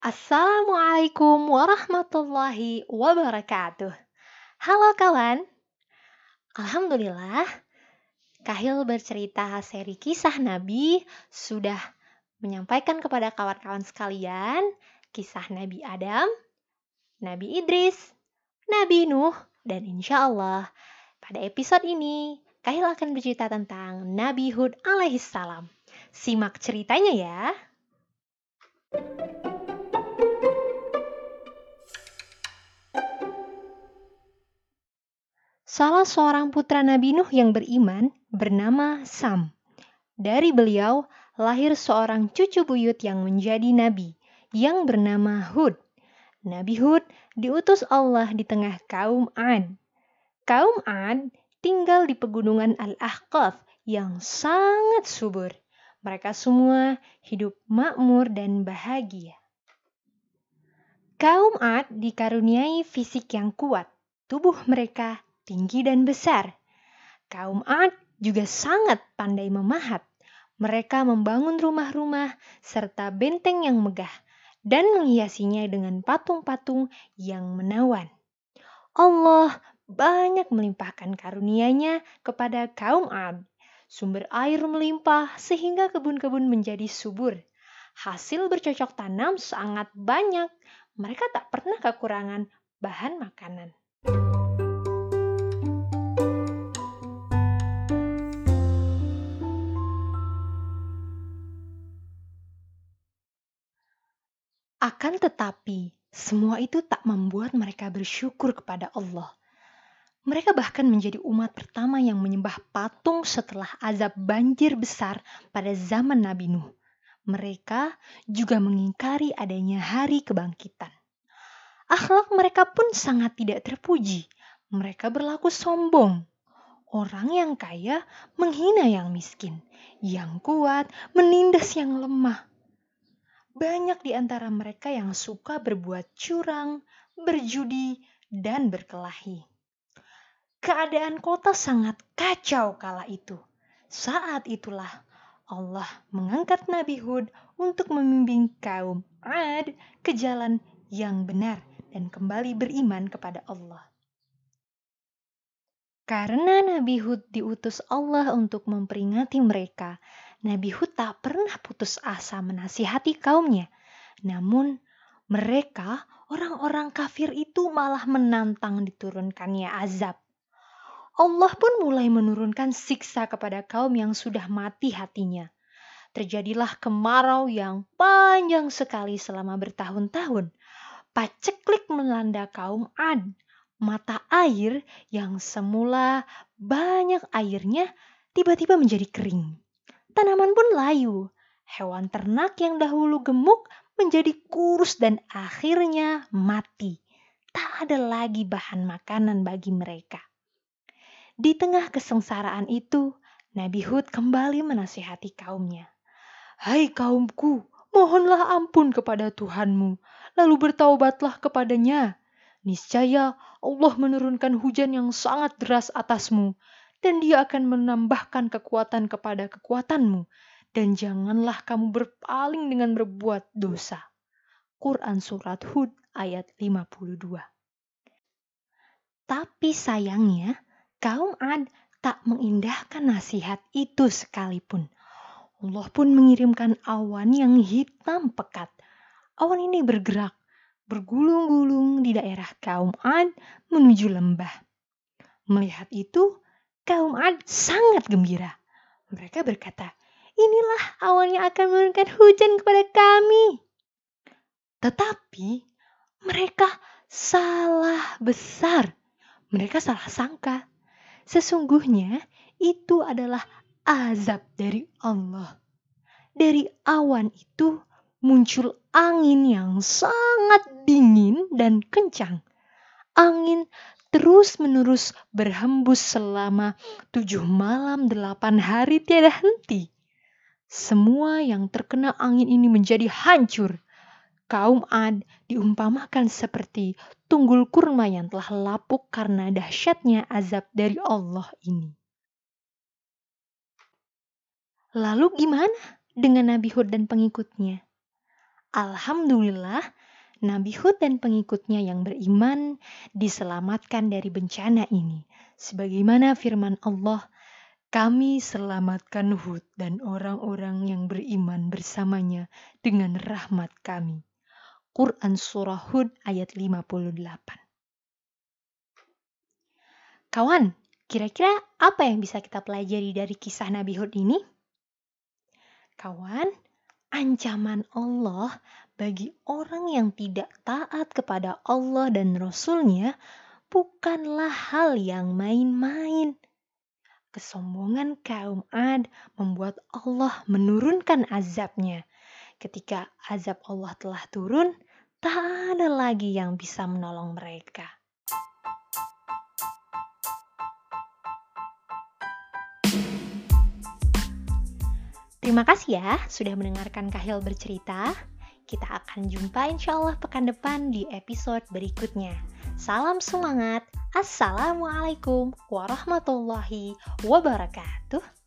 Assalamualaikum warahmatullahi wabarakatuh. Halo kawan. Alhamdulillah, Kahil bercerita seri kisah Nabi sudah menyampaikan kepada kawan-kawan sekalian kisah Nabi Adam, Nabi Idris, Nabi Nuh, dan insya Allah pada episode ini Kahil akan bercerita tentang Nabi Hud alaihissalam. Simak ceritanya ya. Salah seorang putra Nabi Nuh yang beriman bernama Sam. Dari beliau lahir seorang cucu buyut yang menjadi nabi yang bernama Hud. Nabi Hud diutus Allah di tengah kaum Ad. Kaum Ad tinggal di pegunungan Al-Ahqaf yang sangat subur. Mereka semua hidup makmur dan bahagia. Kaum Ad dikaruniai fisik yang kuat. Tubuh mereka tinggi dan besar. Kaum Ad juga sangat pandai memahat. Mereka membangun rumah-rumah serta benteng yang megah dan menghiasinya dengan patung-patung yang menawan. Allah banyak melimpahkan karunia-Nya kepada kaum Ad. Sumber air melimpah sehingga kebun-kebun menjadi subur. Hasil bercocok tanam sangat banyak. Mereka tak pernah kekurangan bahan makanan. Akan tetapi, semua itu tak membuat mereka bersyukur kepada Allah. Mereka bahkan menjadi umat pertama yang menyembah patung setelah azab banjir besar pada zaman Nabi Nuh. Mereka juga mengingkari adanya hari kebangkitan. Akhlak mereka pun sangat tidak terpuji. Mereka berlaku sombong. Orang yang kaya menghina yang miskin, yang kuat menindas yang lemah banyak di antara mereka yang suka berbuat curang, berjudi, dan berkelahi. Keadaan kota sangat kacau kala itu. Saat itulah Allah mengangkat Nabi Hud untuk membimbing kaum Ad ke jalan yang benar dan kembali beriman kepada Allah. Karena Nabi Hud diutus Allah untuk memperingati mereka Nabi Hud tak pernah putus asa menasihati kaumnya. Namun, mereka, orang-orang kafir itu malah menantang diturunkannya azab. Allah pun mulai menurunkan siksa kepada kaum yang sudah mati hatinya. Terjadilah kemarau yang panjang sekali selama bertahun-tahun. Paceklik melanda kaum Ad. Mata air yang semula banyak airnya tiba-tiba menjadi kering Tanaman pun layu. Hewan ternak yang dahulu gemuk menjadi kurus dan akhirnya mati. Tak ada lagi bahan makanan bagi mereka. Di tengah kesengsaraan itu, Nabi Hud kembali menasihati kaumnya. Hai kaumku, mohonlah ampun kepada Tuhanmu, lalu bertaubatlah kepadanya. Niscaya Allah menurunkan hujan yang sangat deras atasmu, dan dia akan menambahkan kekuatan kepada kekuatanmu, dan janganlah kamu berpaling dengan berbuat dosa. Quran Surat Hud ayat 52 Tapi sayangnya, kaum Ad tak mengindahkan nasihat itu sekalipun. Allah pun mengirimkan awan yang hitam pekat. Awan ini bergerak, bergulung-gulung di daerah kaum Ad menuju lembah. Melihat itu, kaum Ad sangat gembira. Mereka berkata, inilah awalnya akan menurunkan hujan kepada kami. Tetapi mereka salah besar. Mereka salah sangka. Sesungguhnya itu adalah azab dari Allah. Dari awan itu muncul angin yang sangat dingin dan kencang. Angin terus-menerus berhembus selama tujuh malam delapan hari tiada henti. Semua yang terkena angin ini menjadi hancur. Kaum Ad diumpamakan seperti tunggul kurma yang telah lapuk karena dahsyatnya azab dari Allah ini. Lalu gimana? dengan Nabi Hud dan pengikutnya. Alhamdulillah, Nabi Hud dan pengikutnya yang beriman diselamatkan dari bencana ini. Sebagaimana firman Allah, kami selamatkan Hud dan orang-orang yang beriman bersamanya dengan rahmat kami. Quran Surah Hud ayat 58 Kawan, kira-kira apa yang bisa kita pelajari dari kisah Nabi Hud ini? Kawan, ancaman Allah bagi orang yang tidak taat kepada Allah dan Rasul-Nya bukanlah hal yang main-main. Kesombongan kaum Ad membuat Allah menurunkan azabnya. Ketika azab Allah telah turun, tak ada lagi yang bisa menolong mereka. Terima kasih ya sudah mendengarkan Kahil bercerita. Kita akan jumpa insya Allah pekan depan di episode berikutnya. Salam semangat. Assalamualaikum warahmatullahi wabarakatuh.